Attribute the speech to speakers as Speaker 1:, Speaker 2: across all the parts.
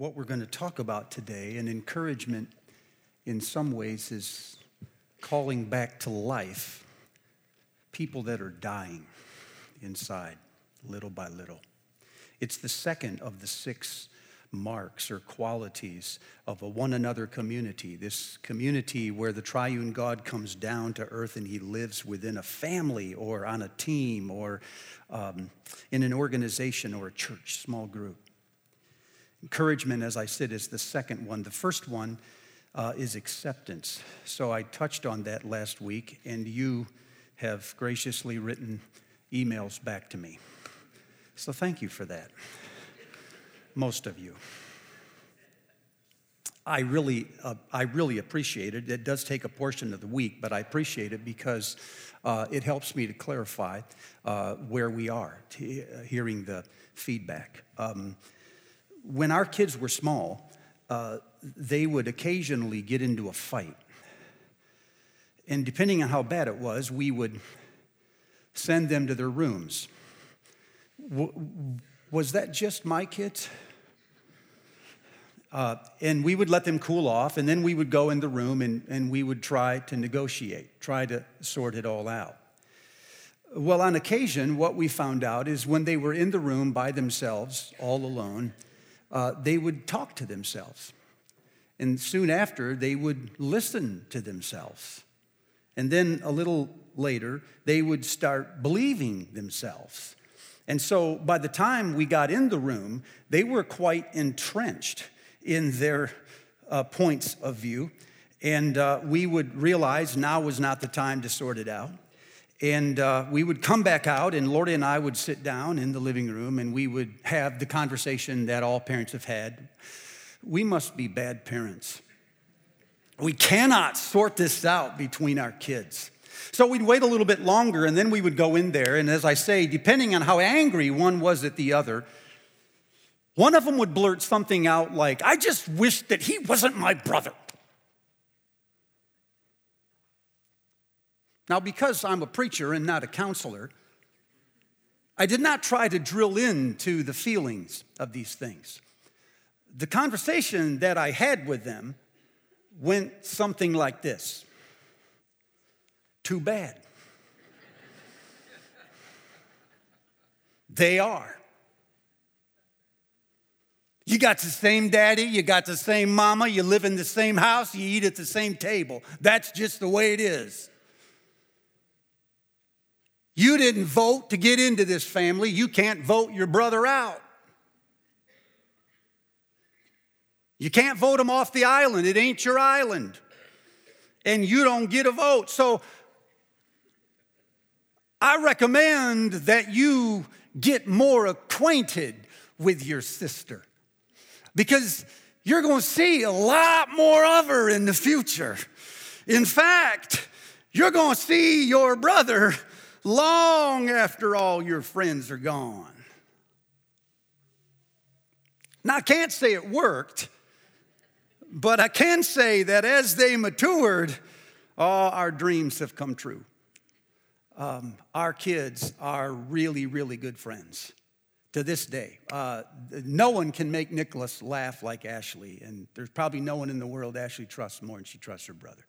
Speaker 1: what we're going to talk about today, and encouragement in some ways is calling back to life people that are dying inside little by little. It's the second of the six marks or qualities of a one another community. This community where the triune God comes down to earth and he lives within a family or on a team or um, in an organization or a church, small group. Encouragement, as I said, is the second one. The first one uh, is acceptance. So I touched on that last week, and you have graciously written emails back to me. So thank you for that, most of you. I really, uh, I really appreciate it. It does take a portion of the week, but I appreciate it because uh, it helps me to clarify uh, where we are, uh, hearing the feedback. Um, when our kids were small, uh, they would occasionally get into a fight. And depending on how bad it was, we would send them to their rooms. W- was that just my kids? Uh, and we would let them cool off, and then we would go in the room and, and we would try to negotiate, try to sort it all out. Well, on occasion, what we found out is when they were in the room by themselves, all alone, uh, they would talk to themselves. And soon after, they would listen to themselves. And then a little later, they would start believing themselves. And so by the time we got in the room, they were quite entrenched in their uh, points of view. And uh, we would realize now was not the time to sort it out. And uh, we would come back out, and Lori and I would sit down in the living room, and we would have the conversation that all parents have had. We must be bad parents. We cannot sort this out between our kids. So we'd wait a little bit longer, and then we would go in there. And as I say, depending on how angry one was at the other, one of them would blurt something out like, I just wish that he wasn't my brother. Now, because I'm a preacher and not a counselor, I did not try to drill into the feelings of these things. The conversation that I had with them went something like this Too bad. they are. You got the same daddy, you got the same mama, you live in the same house, you eat at the same table. That's just the way it is. You didn't vote to get into this family. You can't vote your brother out. You can't vote him off the island. It ain't your island. And you don't get a vote. So I recommend that you get more acquainted with your sister because you're going to see a lot more of her in the future. In fact, you're going to see your brother long after all your friends are gone. Now, I can't say it worked, but I can say that as they matured, all our dreams have come true. Um, our kids are really, really good friends to this day. Uh, no one can make Nicholas laugh like Ashley, and there's probably no one in the world Ashley trusts more than she trusts her brother.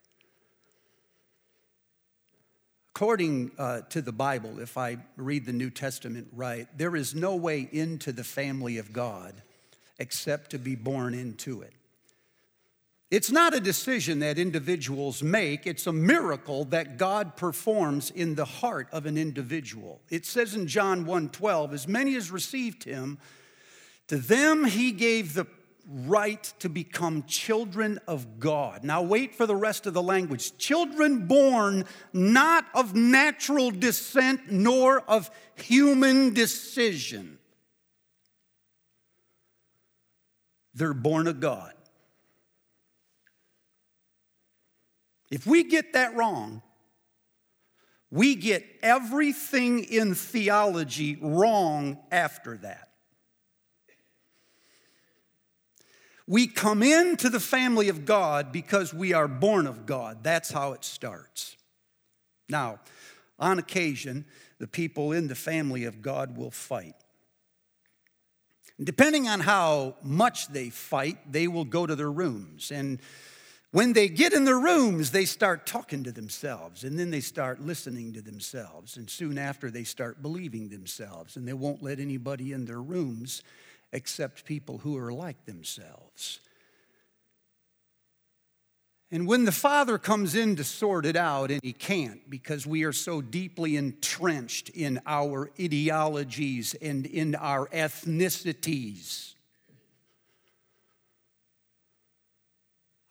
Speaker 1: According uh, to the Bible, if I read the New Testament right, there is no way into the family of God except to be born into it. It's not a decision that individuals make, it's a miracle that God performs in the heart of an individual. It says in John 1:12, as many as received him, to them he gave the right to become children of God. Now, wait for the rest of the language. Children born not of natural descent nor of human decision. They're born of God. If we get that wrong, we get everything in theology wrong after that. We come into the family of God because we are born of God. That's how it starts. Now, on occasion, the people in the family of God will fight. Depending on how much they fight, they will go to their rooms. And when they get in their rooms, they start talking to themselves, and then they start listening to themselves. And soon after, they start believing themselves, and they won't let anybody in their rooms except people who are like themselves. And when the Father comes in to sort it out, and He can't because we are so deeply entrenched in our ideologies and in our ethnicities,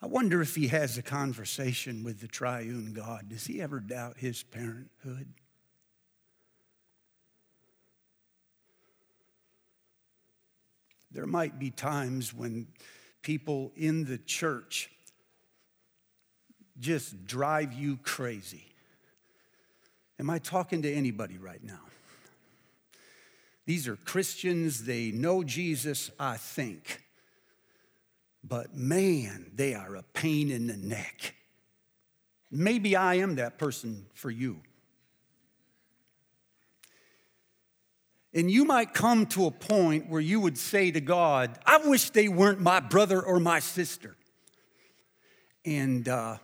Speaker 1: I wonder if he has a conversation with the triune God. Does he ever doubt his parenthood? There might be times when people in the church just drive you crazy. Am I talking to anybody right now? These are Christians, they know Jesus, I think. But man, they are a pain in the neck. Maybe I am that person for you. And you might come to a point where you would say to God, I wish they weren't my brother or my sister. And uh,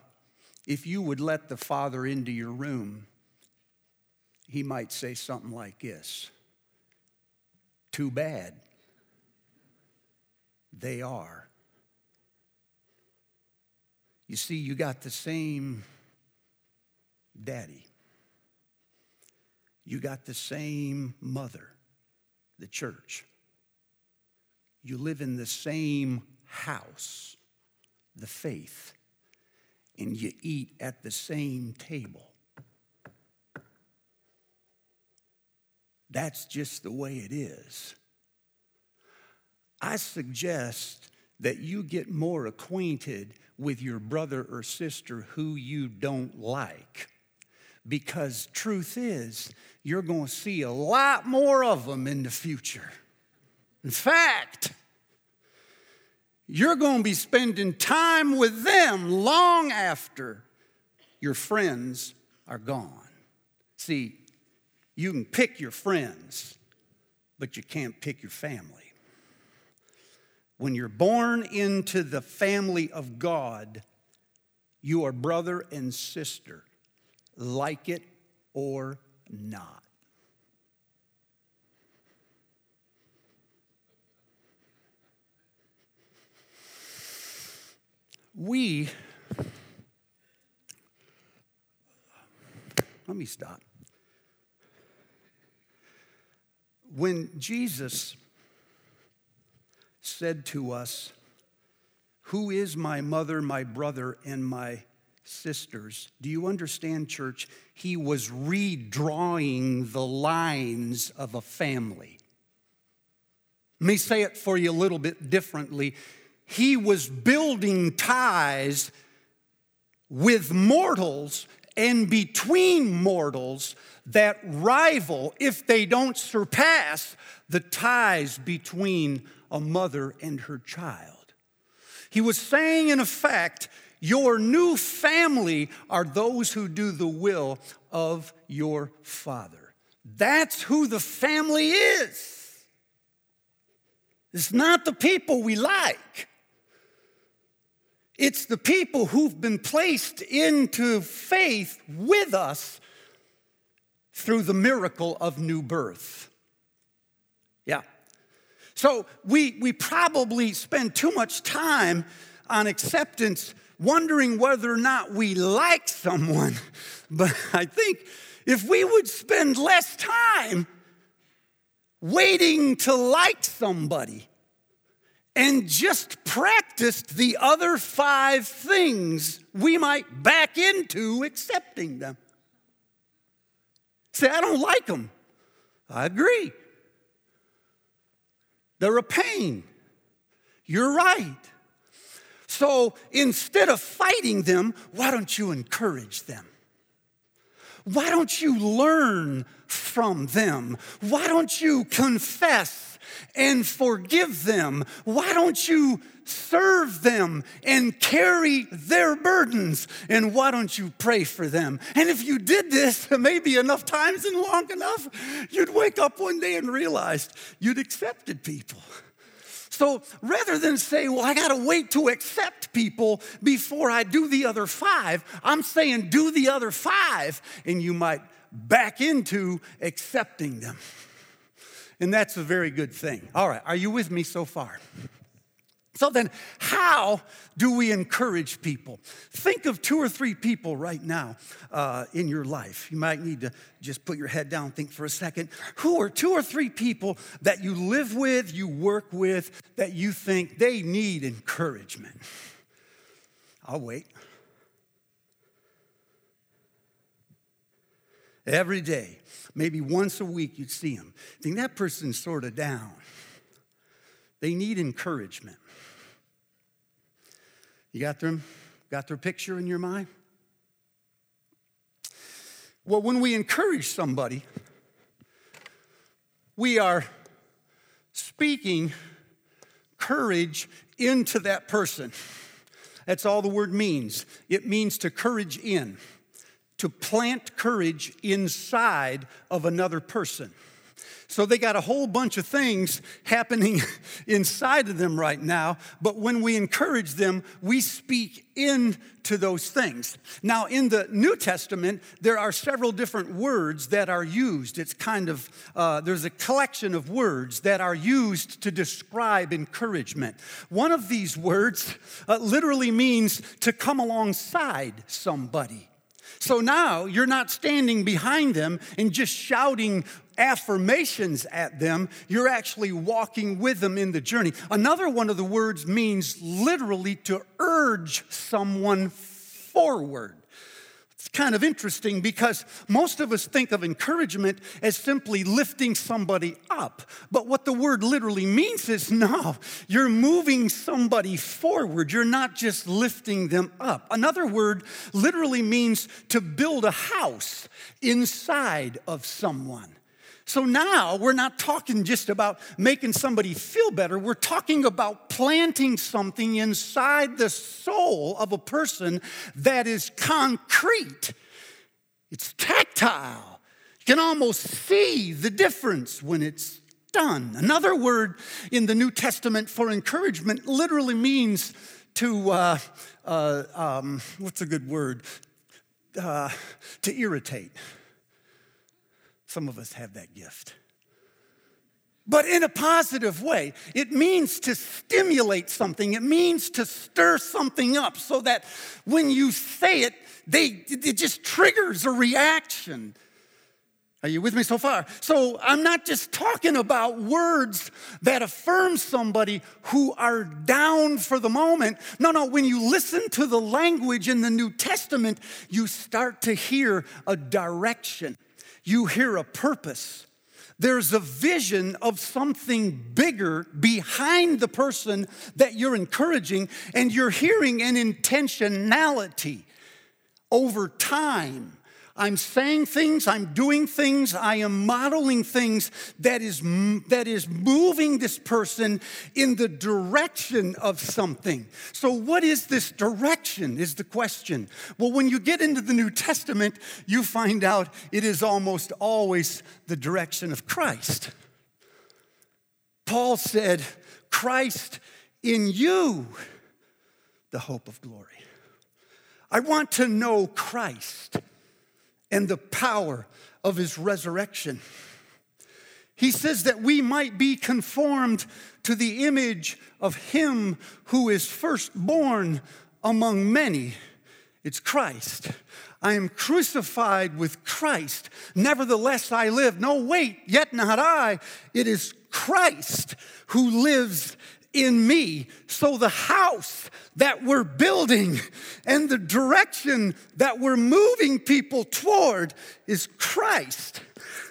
Speaker 1: if you would let the Father into your room, he might say something like this Too bad. They are. You see, you got the same daddy. You got the same mother, the church. You live in the same house, the faith, and you eat at the same table. That's just the way it is. I suggest that you get more acquainted with your brother or sister who you don't like. Because truth is, you're going to see a lot more of them in the future. In fact, you're going to be spending time with them long after your friends are gone. See, you can pick your friends, but you can't pick your family. When you're born into the family of God, you are brother and sister, like it or not. We, let me stop. When Jesus said to us, Who is my mother, my brother, and my sisters? Do you understand, church? He was redrawing the lines of a family. Let me say it for you a little bit differently. He was building ties with mortals and between mortals that rival, if they don't surpass, the ties between a mother and her child. He was saying, in effect, your new family are those who do the will of your father. That's who the family is. It's not the people we like. It's the people who've been placed into faith with us through the miracle of new birth. Yeah. So we, we probably spend too much time on acceptance, wondering whether or not we like someone. But I think if we would spend less time waiting to like somebody and just practiced the other five things, we might back into accepting them. Say, I don't like them. I agree. They're a pain. You're right. So instead of fighting them, why don't you encourage them? Why don't you learn from them? Why don't you confess and forgive them? Why don't you serve them and carry their burdens? And why don't you pray for them? And if you did this maybe enough times and long enough, you'd wake up one day and realize you'd accepted people. So rather than say, well, I got to wait to accept people before I do the other five, I'm saying do the other five, and you might back into accepting them. And that's a very good thing. All right, are you with me so far? So then, how do we encourage people? Think of two or three people right now uh, in your life. You might need to just put your head down, think for a second. Who are two or three people that you live with, you work with, that you think they need encouragement? I'll wait. Every day, maybe once a week, you'd see them. Think that person's sort of down. They need encouragement. You got them? Got their picture in your mind? Well, when we encourage somebody, we are speaking courage into that person. That's all the word means. It means to courage in, to plant courage inside of another person. So they got a whole bunch of things happening inside of them right now, but when we encourage them, we speak into those things. Now, in the New Testament, there are several different words that are used. It's kind of, uh, there's a collection of words that are used to describe encouragement. One of these words uh, literally means to come alongside somebody. So now you're not standing behind them and just shouting affirmations at them, you're actually walking with them in the journey. Another one of the words means literally to urge someone forward. It's kind of interesting because most of us think of encouragement as simply lifting somebody up. But what the word literally means is no, you're moving somebody forward. You're not just lifting them up. Another word literally means to build a house inside of someone. So now we're not talking just about making somebody feel better. We're talking about planting something inside the soul of a person that is concrete, it's tactile. You can almost see the difference when it's done. Another word in the New Testament for encouragement literally means to, uh, uh, um, what's a good word? Uh, to irritate. Some of us have that gift. But in a positive way, it means to stimulate something. It means to stir something up so that when you say it, they, it just triggers a reaction. Are you with me so far? So I'm not just talking about words that affirm somebody who are down for the moment. No, no, when you listen to the language in the New Testament, you start to hear a direction you hear a purpose. There's a vision of something bigger behind the person that you're encouraging, and you're hearing an intentionality over time I'm saying things, I'm doing things, I am modeling things that is, that is moving this person in the direction of something. So, what is this direction? Is the question. Well, when you get into the New Testament, you find out it is almost always the direction of Christ. Paul said, Christ in you, the hope of glory. I want to know Christ and the power of his resurrection. He says that we might be conformed to the image of him who is firstborn among many. It's Christ. I am crucified with Christ. Nevertheless, I live. No, wait, yet not I. It is Christ who lives in me. So the house that we're building and the direction that we're moving people toward is Christ.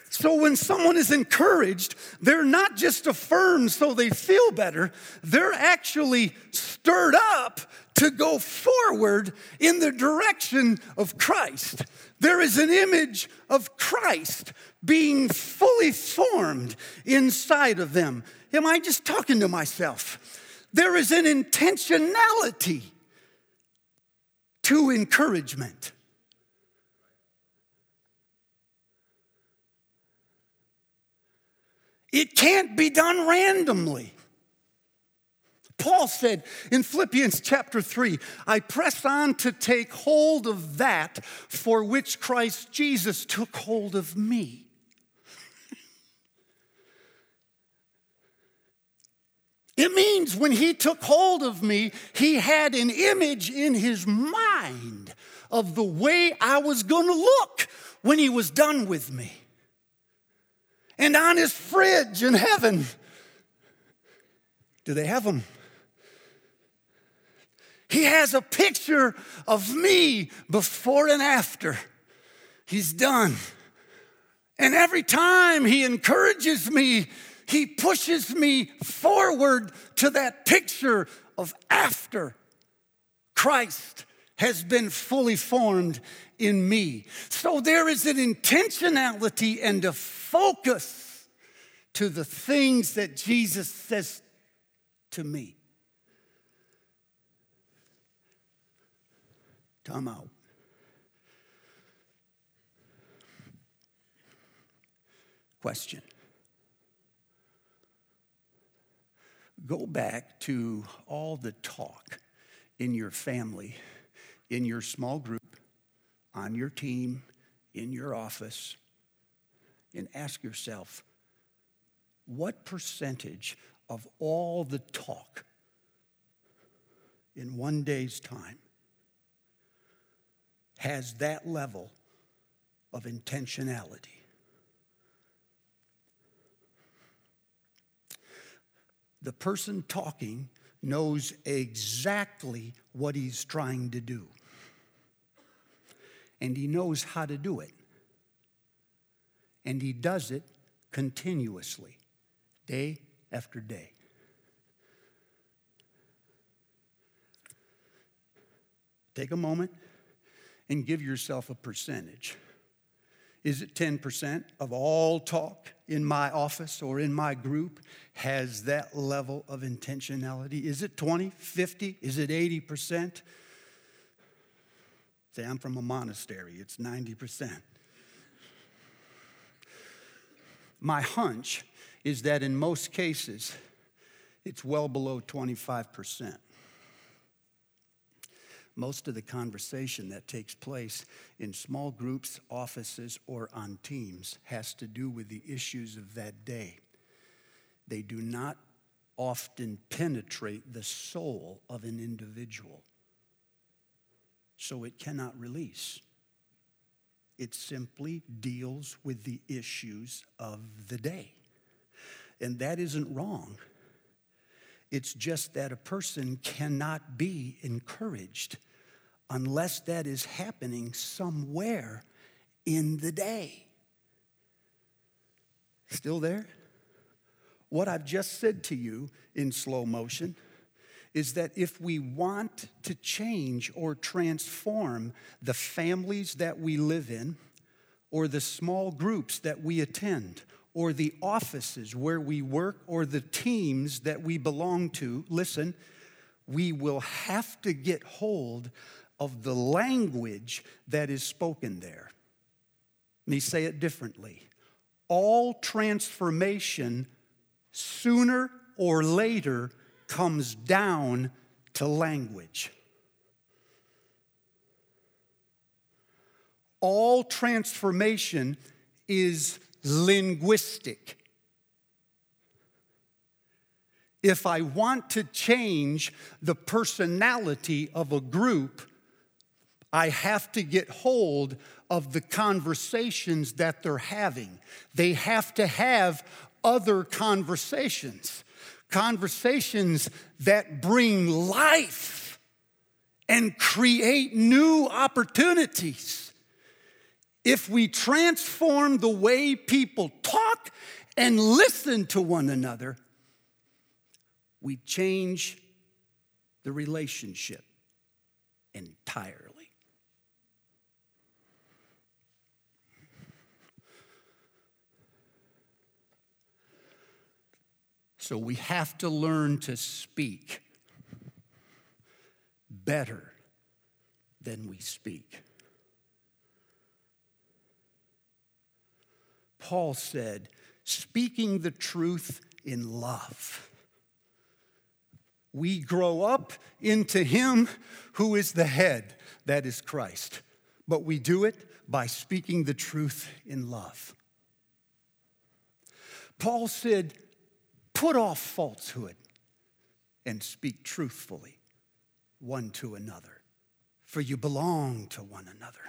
Speaker 1: So when someone is encouraged, they're not just affirmed so they feel better, they're actually stirred up to go forward in the direction of Christ. There is an image of Christ being fully formed inside of them. Am I just talking to myself? There is an intentionality to encouragement. It can't be done randomly. Paul said in Philippians chapter 3, I press on to take hold of that for which Christ Jesus took hold of me. It means when he took hold of me, he had an image in his mind of the way I was going to look when he was done with me. And on his fridge in heaven, do they have them? He has a picture of me before and after. He's done. And every time he encourages me, he pushes me forward to that picture of after Christ has been fully formed in me. So there is an intentionality and a focus to the things that Jesus says to me. Time out. Question. Go back to all the talk in your family, in your small group, on your team, in your office, and ask yourself what percentage of all the talk in one day's time has that level of intentionality. The person talking knows exactly what he's trying to do, and he knows how to do it, and he does it continuously, day after day. Take a moment and give yourself a percentage. Is it 10% of all talk in my office or in my group has that level of intentionality? Is it 20, 50? Is it 80%? Say, I'm from a monastery, it's 90%. My hunch is that in most cases, it's well below 25% most of the conversation that takes place in small groups, offices, or on teams has to do with the issues of that day. They do not often penetrate the soul of an individual, so it cannot release. It simply deals with the issues of the day. And that isn't wrong. It's just that a person cannot be encouraged unless that is happening somewhere in the day. Still there? What I've just said to you in slow motion is that if we want to change or transform the families that we live in, or the small groups that we attend, or the offices where we work, or the teams that we belong to, listen, we will have to get hold of the language that is spoken there. Let me say it differently. All transformation, sooner or later, comes down to language. All transformation is linguistic. If I want to change the personality of a group, I have to get hold of the conversations that they're having. They have to have other conversations, conversations that bring life and create new opportunities. If we transform the way people talk and listen to one another, we change the relationship entirely. So we have to learn to speak better than we speak. Paul said, speaking the truth in love we grow up into Him who is the head, that is Christ. But we do it by speaking the truth in love. Paul said, Put off falsehood and speak truthfully one to another, for you belong to one another.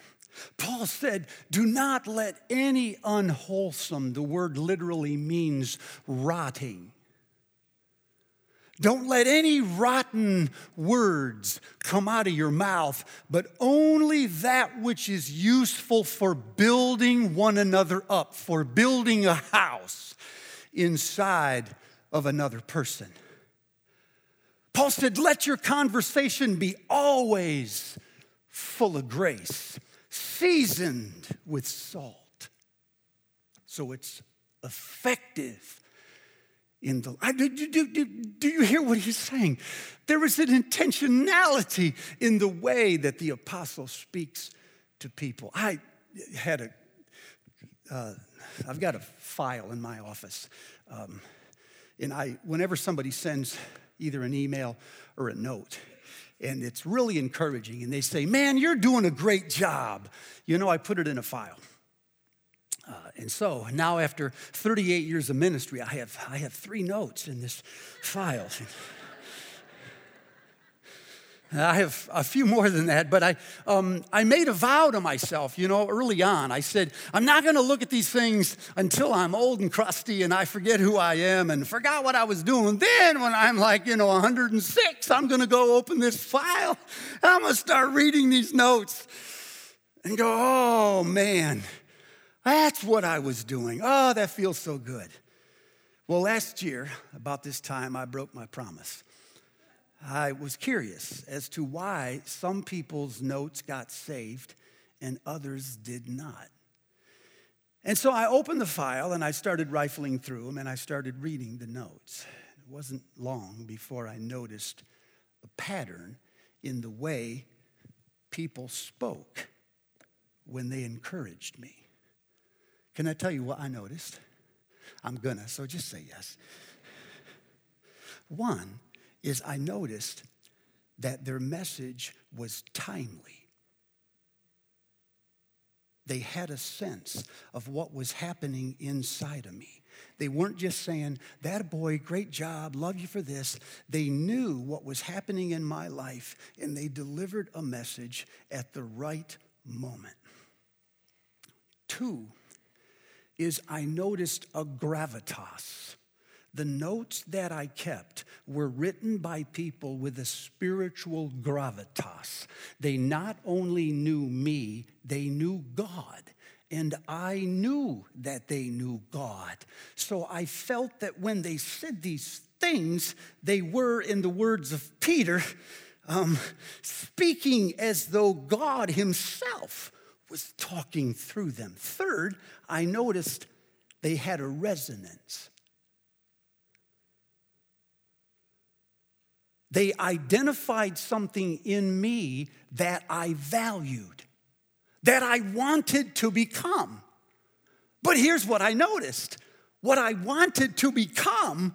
Speaker 1: Paul said, Do not let any unwholesome, the word literally means rotting, don't let any rotten words come out of your mouth, but only that which is useful for building one another up, for building a house inside of another person. Paul said, Let your conversation be always full of grace, seasoned with salt, so it's effective in the I, do, do, do, do you hear what he's saying? There is an intentionality in the way that the apostle speaks to people. I had a, uh, I've got a file in my office, um, and I, whenever somebody sends either an email or a note, and it's really encouraging, and they say, "Man, you're doing a great job," you know, I put it in a file. Uh, and so now, after 38 years of ministry, I have, I have three notes in this file. I have a few more than that, but I, um, I made a vow to myself, you know, early on. I said, I'm not going to look at these things until I'm old and crusty and I forget who I am and forgot what I was doing. Then, when I'm like, you know, 106, I'm going to go open this file and I'm going to start reading these notes and go, oh, man. That's what I was doing. Oh, that feels so good. Well, last year, about this time, I broke my promise. I was curious as to why some people's notes got saved and others did not. And so I opened the file and I started rifling through them and I started reading the notes. It wasn't long before I noticed a pattern in the way people spoke when they encouraged me. Can I tell you what I noticed? I'm gonna, so just say yes. One is I noticed that their message was timely. They had a sense of what was happening inside of me. They weren't just saying, That boy, great job, love you for this. They knew what was happening in my life and they delivered a message at the right moment. Two, is I noticed a gravitas. The notes that I kept were written by people with a spiritual gravitas. They not only knew me, they knew God. And I knew that they knew God. So I felt that when they said these things, they were, in the words of Peter, um, speaking as though God Himself was talking through them. Third, I noticed they had a resonance. They identified something in me that I valued, that I wanted to become. But here's what I noticed what I wanted to become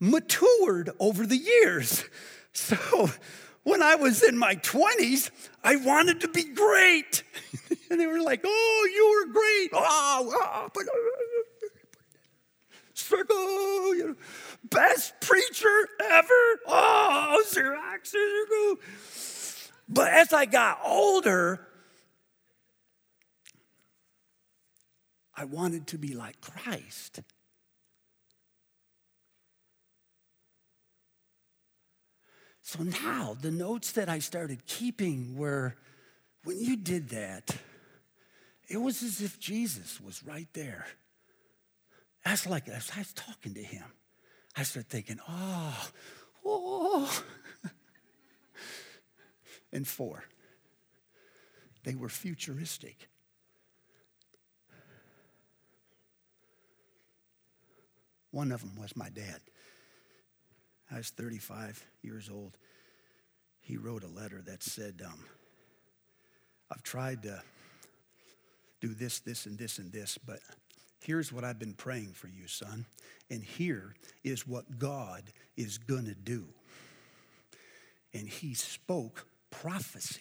Speaker 1: matured over the years. So when I was in my 20s, I wanted to be great. and they were like, oh, you were great. Oh, oh circle, you know, best preacher ever. Oh, Xerox, But as I got older, I wanted to be like Christ. So now the notes that I started keeping were when you did that, it was as if Jesus was right there. That's like as I was talking to him, I started thinking, oh, oh. and four, they were futuristic. One of them was my dad. I was 35 years old. He wrote a letter that said, um, I've tried to do this, this, and this, and this, but here's what I've been praying for you, son. And here is what God is going to do. and he spoke prophecy.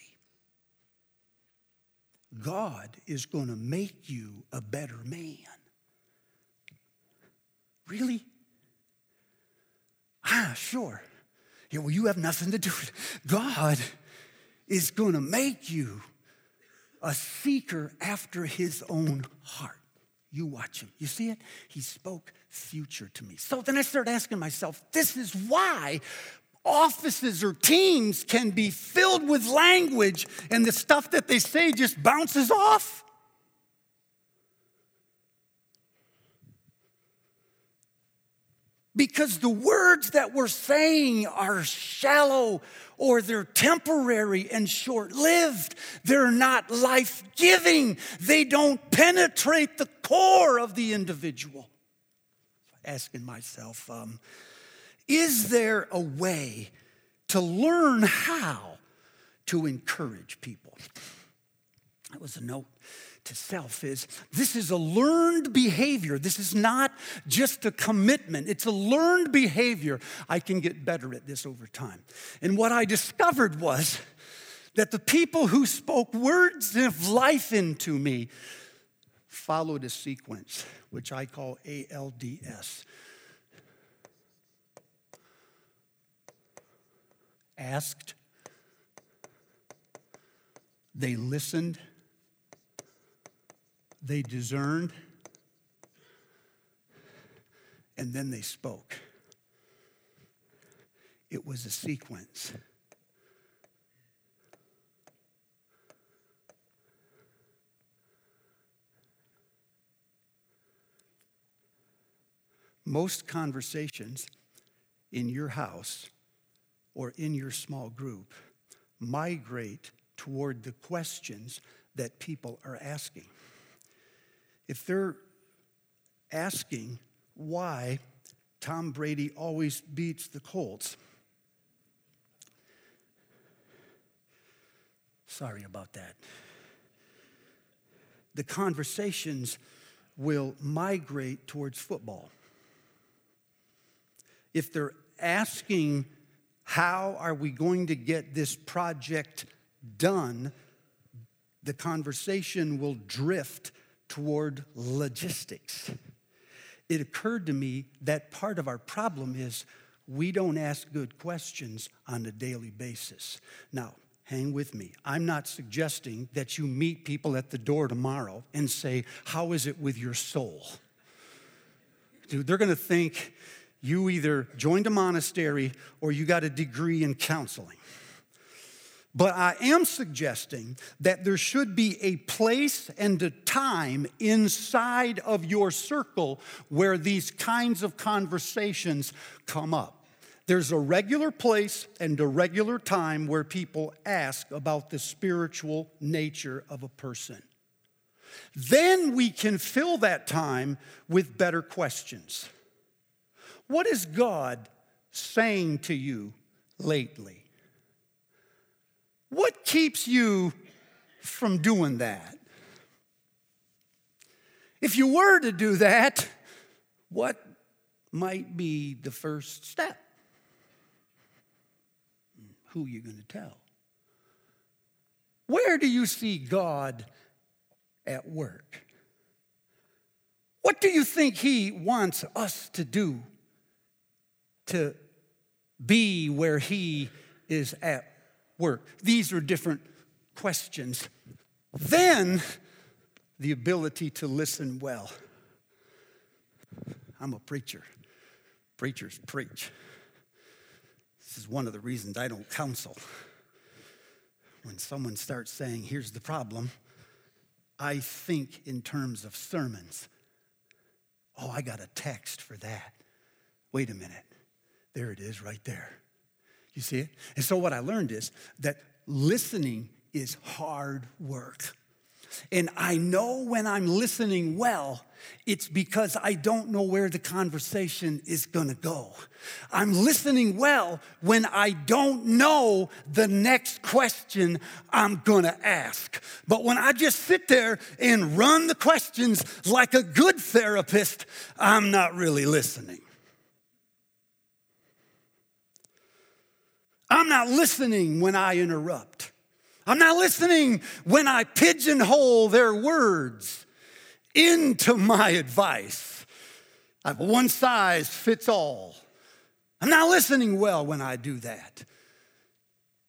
Speaker 1: God is going to make you a better man. Really? Ah, sure. Yeah, well, you have nothing to do with it. God is going to make you a seeker after his own heart. You watch him. You see it? He spoke future to me. So then I started asking myself, this is why offices or teams can be filled with language and the stuff that they say just bounces off. Because the words that we're saying are shallow or they're temporary and short lived. They're not life giving. They don't penetrate the core of the individual. Asking myself, um, is there a way to learn how to encourage people? That was a note to self is this is a learned behavior. This is not just a commitment, it's a learned behavior. I can get better at this over time. And what I discovered was that the people who spoke words of life into me followed a sequence, which I call ALDS. Asked, they listened, they discerned, and then they spoke. It was a sequence. Most conversations in your house or in your small group migrate toward the questions that people are asking if they're asking why Tom Brady always beats the Colts, sorry about that. The conversations will migrate towards football. If they're asking, how are we going to get this project done? The conversation will drift toward logistics. It occurred to me that part of our problem is we don't ask good questions on a daily basis. Now, hang with me. I'm not suggesting that you meet people at the door tomorrow and say, How is it with your soul? Dude, they're gonna think you either joined a monastery or you got a degree in counseling. But I am suggesting that there should be a place and a time inside of your circle where these kinds of conversations come up. There's a regular place and a regular time where people ask about the spiritual nature of a person. Then we can fill that time with better questions. What is God saying to you lately? What keeps you from doing that? If you were to do that, what might be the first step? Who are you going to tell? Where do you see God at work? What do you think He wants us to do to be where He is at work? These are different questions. Then, the ability to listen well. I'm a preacher. Preachers preach. This is one of the reasons I don't counsel. When someone starts saying, here's the problem, I think in terms of sermons. Oh, I got a text for that. Wait a minute. There it is right there. You see it? And so what I learned is that listening is hard work. And I know when I'm listening well, it's because I don't know where the conversation is gonna go. I'm listening well when I don't know the next question I'm gonna ask. But when I just sit there and run the questions like a good therapist, I'm not really listening. I'm not listening when I interrupt. I'm not listening when I pigeonhole their words into my advice. I have one size fits all. I'm not listening well when I do that.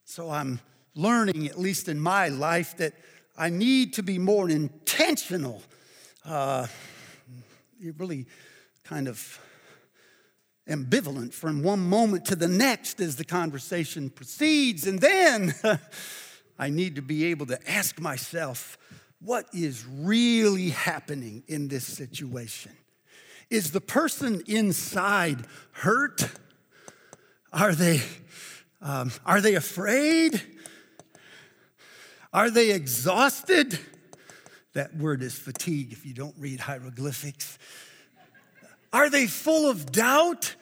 Speaker 1: So I'm learning, at least in my life, that I need to be more intentional. Uh, you're really kind of ambivalent from one moment to the next as the conversation proceeds. And then I need to be able to ask myself, what is really happening in this situation? Is the person inside hurt? Are they, um, are they afraid? Are they exhausted? That word is fatigue if you don't read hieroglyphics. Are they full of doubt?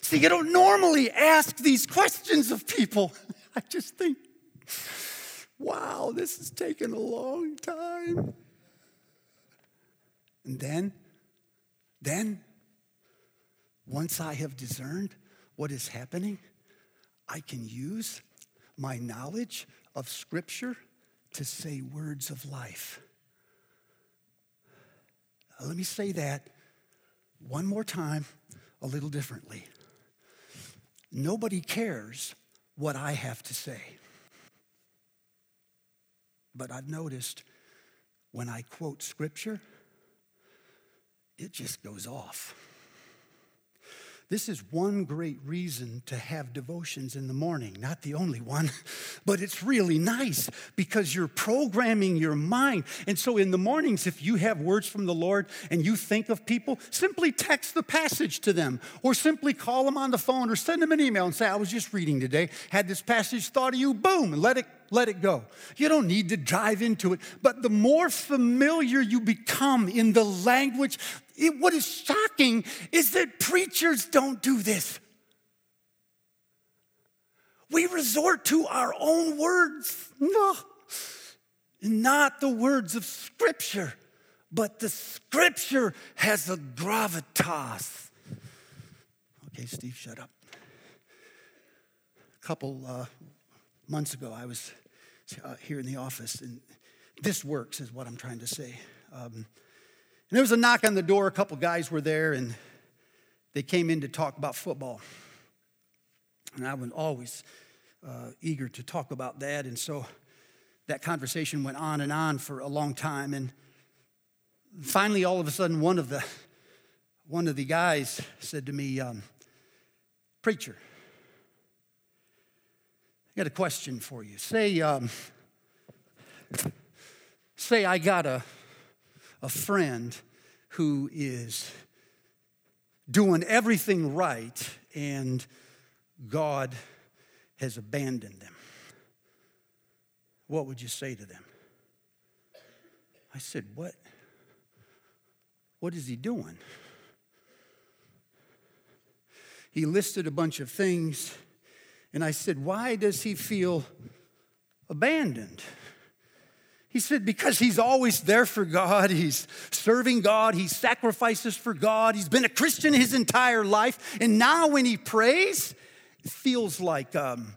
Speaker 1: See, you don't normally ask these questions of people. I just think, wow, this has taken a long time. And then, then, once I have discerned what is happening, I can use my knowledge of Scripture to say words of life. Let me say that one more time, a little differently. Nobody cares what I have to say. But I've noticed when I quote scripture, it just goes off. This is one great reason to have devotions in the morning. Not the only one, but it's really nice because you're programming your mind. And so in the mornings, if you have words from the Lord and you think of people, simply text the passage to them or simply call them on the phone or send them an email and say, I was just reading today, had this passage thought of you, boom, and let it let it go. You don't need to dive into it. But the more familiar you become in the language, it, what is shocking is that preachers don't do this. We resort to our own words, no, not the words of Scripture, but the Scripture has a gravitas. Okay, Steve, shut up. A couple uh, months ago, I was uh, here in the office, and this works, is what I'm trying to say. Um, and there was a knock on the door. A couple guys were there, and they came in to talk about football. And I was always uh, eager to talk about that. And so that conversation went on and on for a long time. And finally, all of a sudden, one of the, one of the guys said to me, um, Preacher, I got a question for you. Say, um, say I got a, a friend who is doing everything right and God has abandoned them. What would you say to them? I said, What? What is he doing? He listed a bunch of things and I said, Why does he feel abandoned? He said, Because he's always there for God. He's serving God. He sacrifices for God. He's been a Christian his entire life. And now when he prays, it feels like um,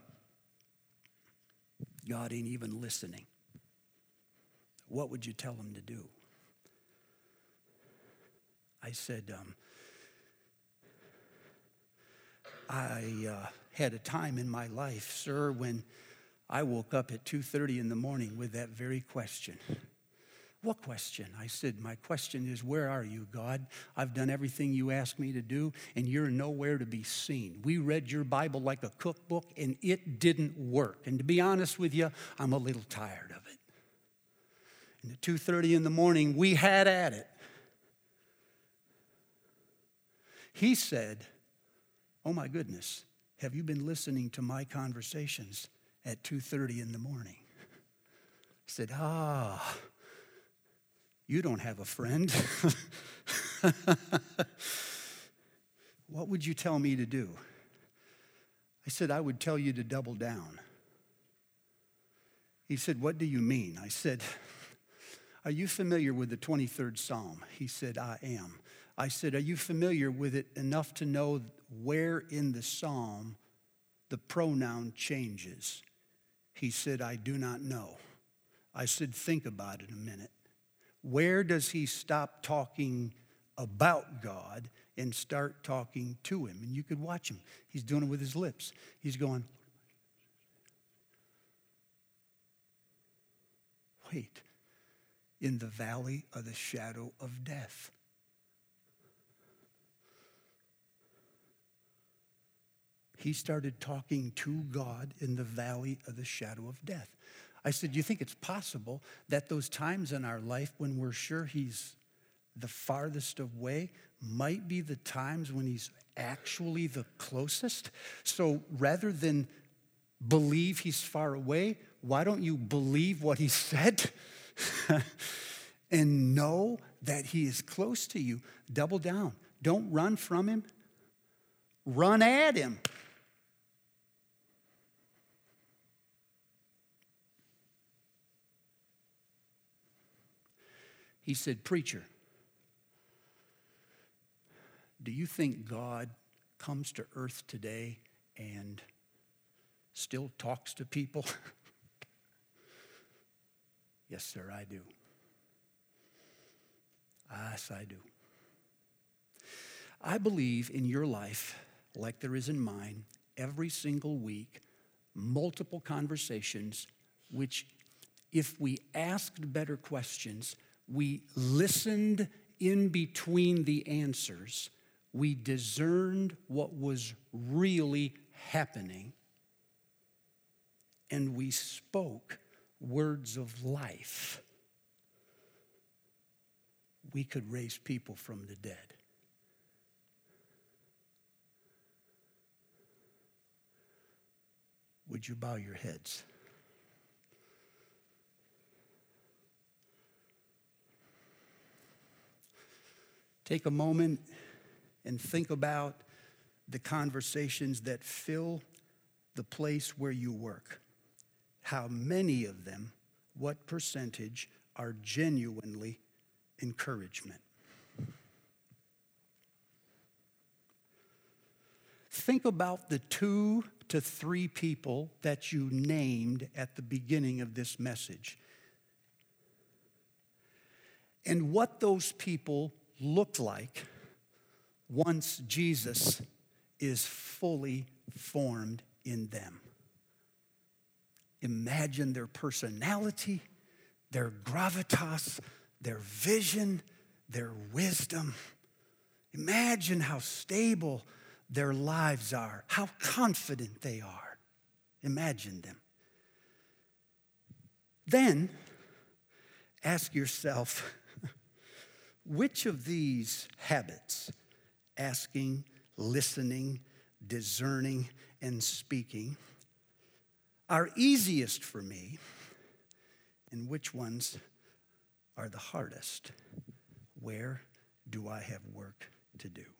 Speaker 1: God ain't even listening. What would you tell him to do? I said, um, I. Uh, had a time in my life, sir, when I woke up at 2:30 in the morning with that very question. What question? I said, My question is, Where are you, God? I've done everything you asked me to do, and you're nowhere to be seen. We read your Bible like a cookbook, and it didn't work. And to be honest with you, I'm a little tired of it. And at 2:30 in the morning, we had at it. He said, Oh my goodness, have you been listening to my conversations at 2:30 in the morning? I said, "Ah, you don't have a friend." what would you tell me to do? I said, I would tell you to double down. He said, What do you mean? I said, Are you familiar with the 23rd Psalm? He said, I am. I said, Are you familiar with it enough to know where in the psalm the pronoun changes. He said, I do not know. I said, think about it a minute. Where does he stop talking about God and start talking to him? And you could watch him. He's doing it with his lips. He's going, wait, in the valley of the shadow of death. He started talking to God in the valley of the shadow of death. I said, Do you think it's possible that those times in our life when we're sure He's the farthest away might be the times when He's actually the closest? So rather than believe He's far away, why don't you believe what He said? and know that He is close to you. Double down. Don't run from Him, run at Him. He said, Preacher, do you think God comes to earth today and still talks to people? yes, sir, I do. Yes, I do. I believe in your life, like there is in mine, every single week, multiple conversations, which, if we asked better questions, we listened in between the answers, we discerned what was really happening, and we spoke words of life, we could raise people from the dead. Would you bow your heads? Take a moment and think about the conversations that fill the place where you work. How many of them, what percentage, are genuinely encouragement? Think about the two to three people that you named at the beginning of this message and what those people look like once Jesus is fully formed in them. Imagine their personality, their gravitas, their vision, their wisdom. Imagine how stable their lives are, how confident they are. Imagine them. Then ask yourself, which of these habits, asking, listening, discerning, and speaking, are easiest for me, and which ones are the hardest? Where do I have work to do?